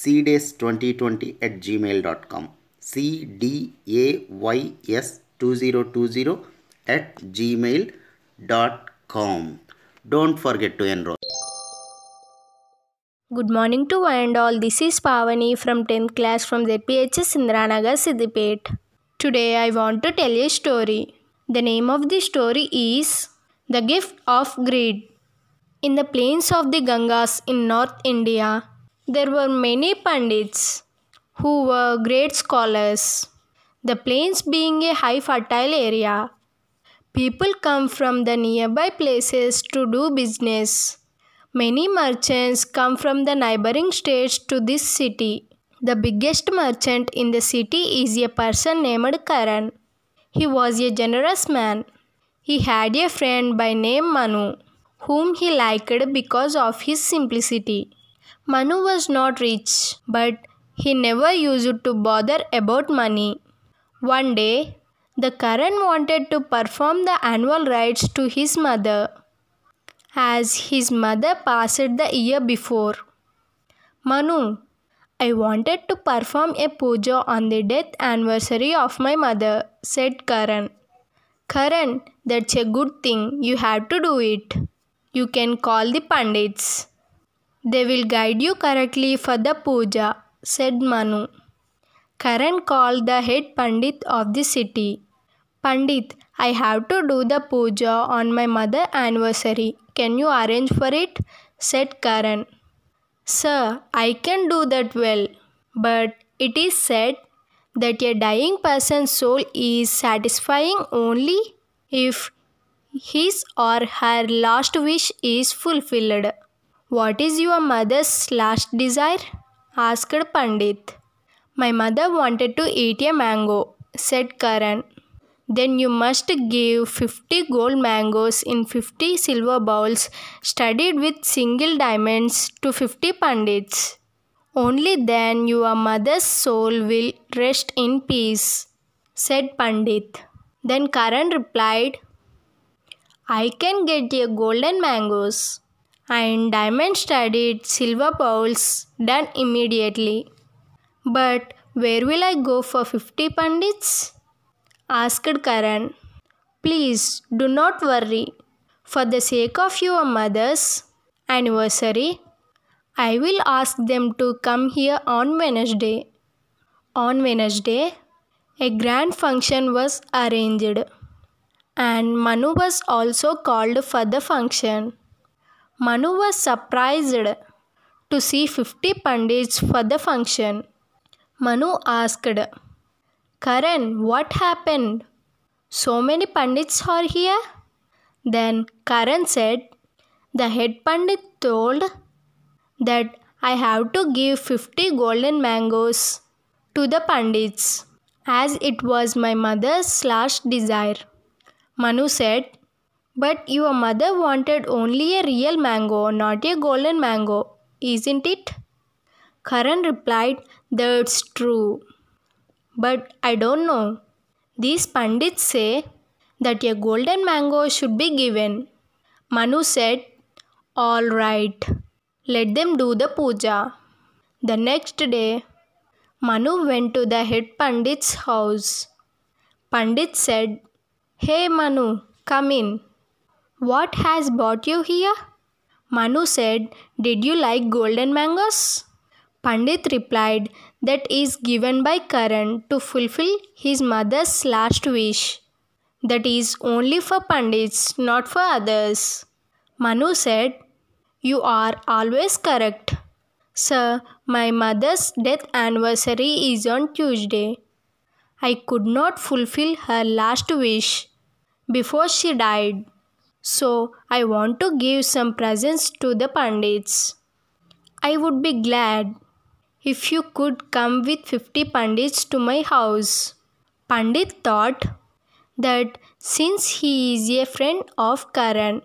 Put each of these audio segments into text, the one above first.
cdays2020 at gmail.com cdays2020 at gmail.com don't forget to enroll Good morning to one and all. This is Pavani from 10th class from ZPHS Indiranagar Siddipet. Today I want to tell a story. The name of the story is The Gift of Greed. In the plains of the Gangas in North India, there were many pandits who were great scholars. The plains being a high fertile area, people come from the nearby places to do business. Many merchants come from the neighboring states to this city. The biggest merchant in the city is a person named Karan. He was a generous man. He had a friend by name Manu, whom he liked because of his simplicity. Manu was not rich, but he never used to bother about money. One day, the Karan wanted to perform the annual rites to his mother as his mother passed the year before. Manu, I wanted to perform a puja on the death anniversary of my mother, said Karan. Karan, that's a good thing. You have to do it. You can call the pandits. They will guide you correctly for the puja, said Manu. Karan called the head pandit of the city. Pandit, I have to do the puja on my mother anniversary. Can you arrange for it? said Karan. Sir, I can do that well, but it is said that a dying person's soul is satisfying only if his or her last wish is fulfilled. What is your mother's last desire? asked Pandit. My mother wanted to eat a mango, said Karan. Then you must give 50 gold mangoes in 50 silver bowls studded with single diamonds to 50 pandits. Only then your mother's soul will rest in peace, said Pandit. Then Karan replied, I can get a golden mangoes and diamond studded silver bowls done immediately. But where will I go for 50 pandits? asked Karan. Please do not worry. For the sake of your mother's anniversary, I will ask them to come here on Wednesday. On Wednesday, a grand function was arranged, and Manu was also called for the function. Manu was surprised to see 50 pandits for the function. Manu asked, Karan, what happened? So many pandits are here? Then Karan said, The head pandit told that I have to give 50 golden mangoes to the pandits as it was my mother's last desire. Manu said, But your mother wanted only a real mango, not a golden mango, isn't it? Karan replied, That's true. But I don't know. These pandits say that a golden mango should be given. Manu said, All right, let them do the puja. The next day, Manu went to the head pandit's house. Pandit said, Hey Manu, come in. What has brought you here? Manu said, Did you like golden mangoes? Pandit replied, That is given by Karan to fulfill his mother's last wish. That is only for Pandits, not for others. Manu said, You are always correct. Sir, my mother's death anniversary is on Tuesday. I could not fulfill her last wish before she died. So I want to give some presents to the Pandits. I would be glad if you could come with 50 Pandits to my house. Pandit thought that since he is a friend of Karan,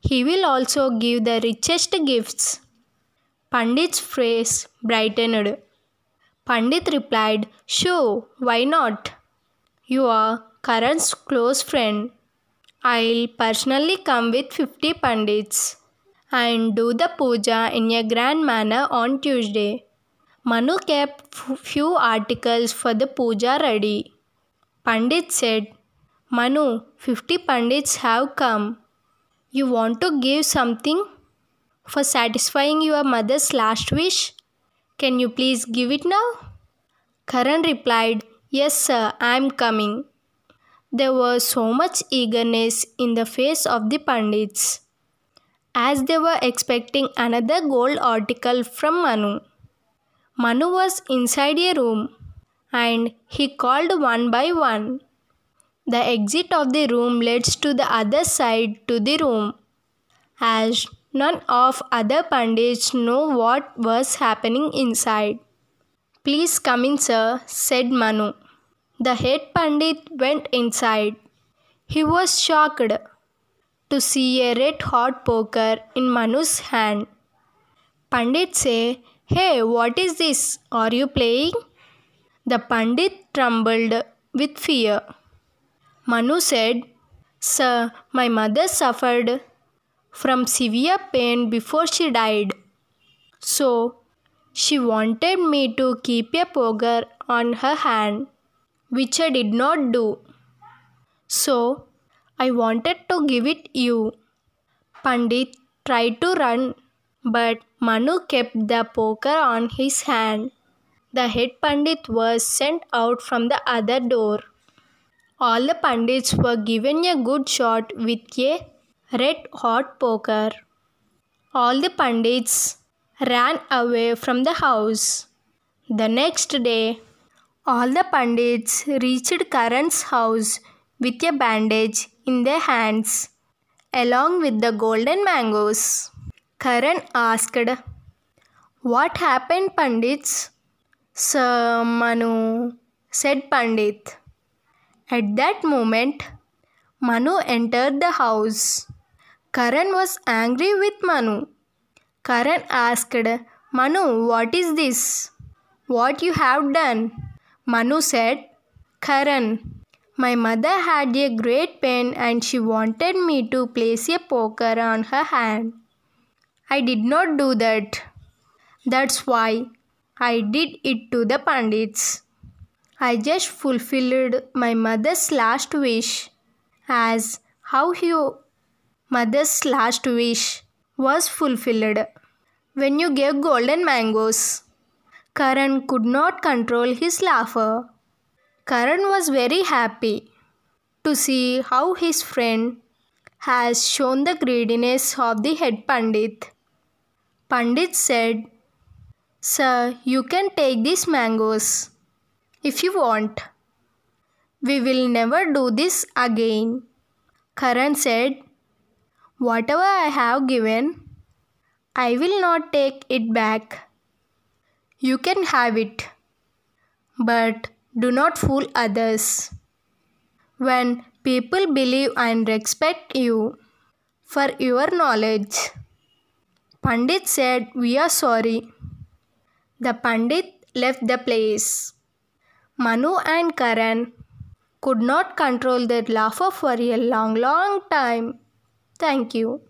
he will also give the richest gifts. Pandit's face brightened. Pandit replied, Sure, why not? You are Karan's close friend. I'll personally come with 50 Pandits and do the puja in a grand manner on Tuesday. Manu kept few articles for the puja ready. Pandit said, Manu, 50 Pandits have come. You want to give something for satisfying your mother's last wish? Can you please give it now? Karan replied, Yes, sir, I am coming. There was so much eagerness in the face of the Pandits as they were expecting another gold article from Manu. Manu was inside a room and he called one by one. The exit of the room leads to the other side to the room. As none of other pandits know what was happening inside. Please come in, sir, said Manu. The head pandit went inside. He was shocked to see a red hot poker in Manu's hand. Pandit say, Hey, what is this? Are you playing? The Pandit trembled with fear. Manu said, Sir, my mother suffered from severe pain before she died. So, she wanted me to keep a poker on her hand, which I did not do. So, I wanted to give it you. Pandit tried to run, but Manu kept the poker on his hand. The head Pandit was sent out from the other door. All the Pandits were given a good shot with a red hot poker. All the Pandits ran away from the house. The next day, all the Pandits reached Karan's house with a bandage in their hands, along with the golden mangoes. Karan asked, What happened, Pandits? Sir Manu, said Pandit. At that moment, Manu entered the house. Karan was angry with Manu. Karan asked, Manu, what is this? What you have done? Manu said, Karan, my mother had a great pain and she wanted me to place a poker on her hand. I did not do that. That's why I did it to the Pandits. I just fulfilled my mother's last wish, as how your mother's last wish was fulfilled. When you gave golden mangoes, Karan could not control his laughter. Karan was very happy to see how his friend has shown the greediness of the head Pandit. Pandit said, Sir, you can take these mangoes if you want. We will never do this again. Karan said, Whatever I have given, I will not take it back. You can have it, but do not fool others. When people believe and respect you for your knowledge, Pandit said, We are sorry. The Pandit left the place. Manu and Karan could not control their laughter for a long, long time. Thank you.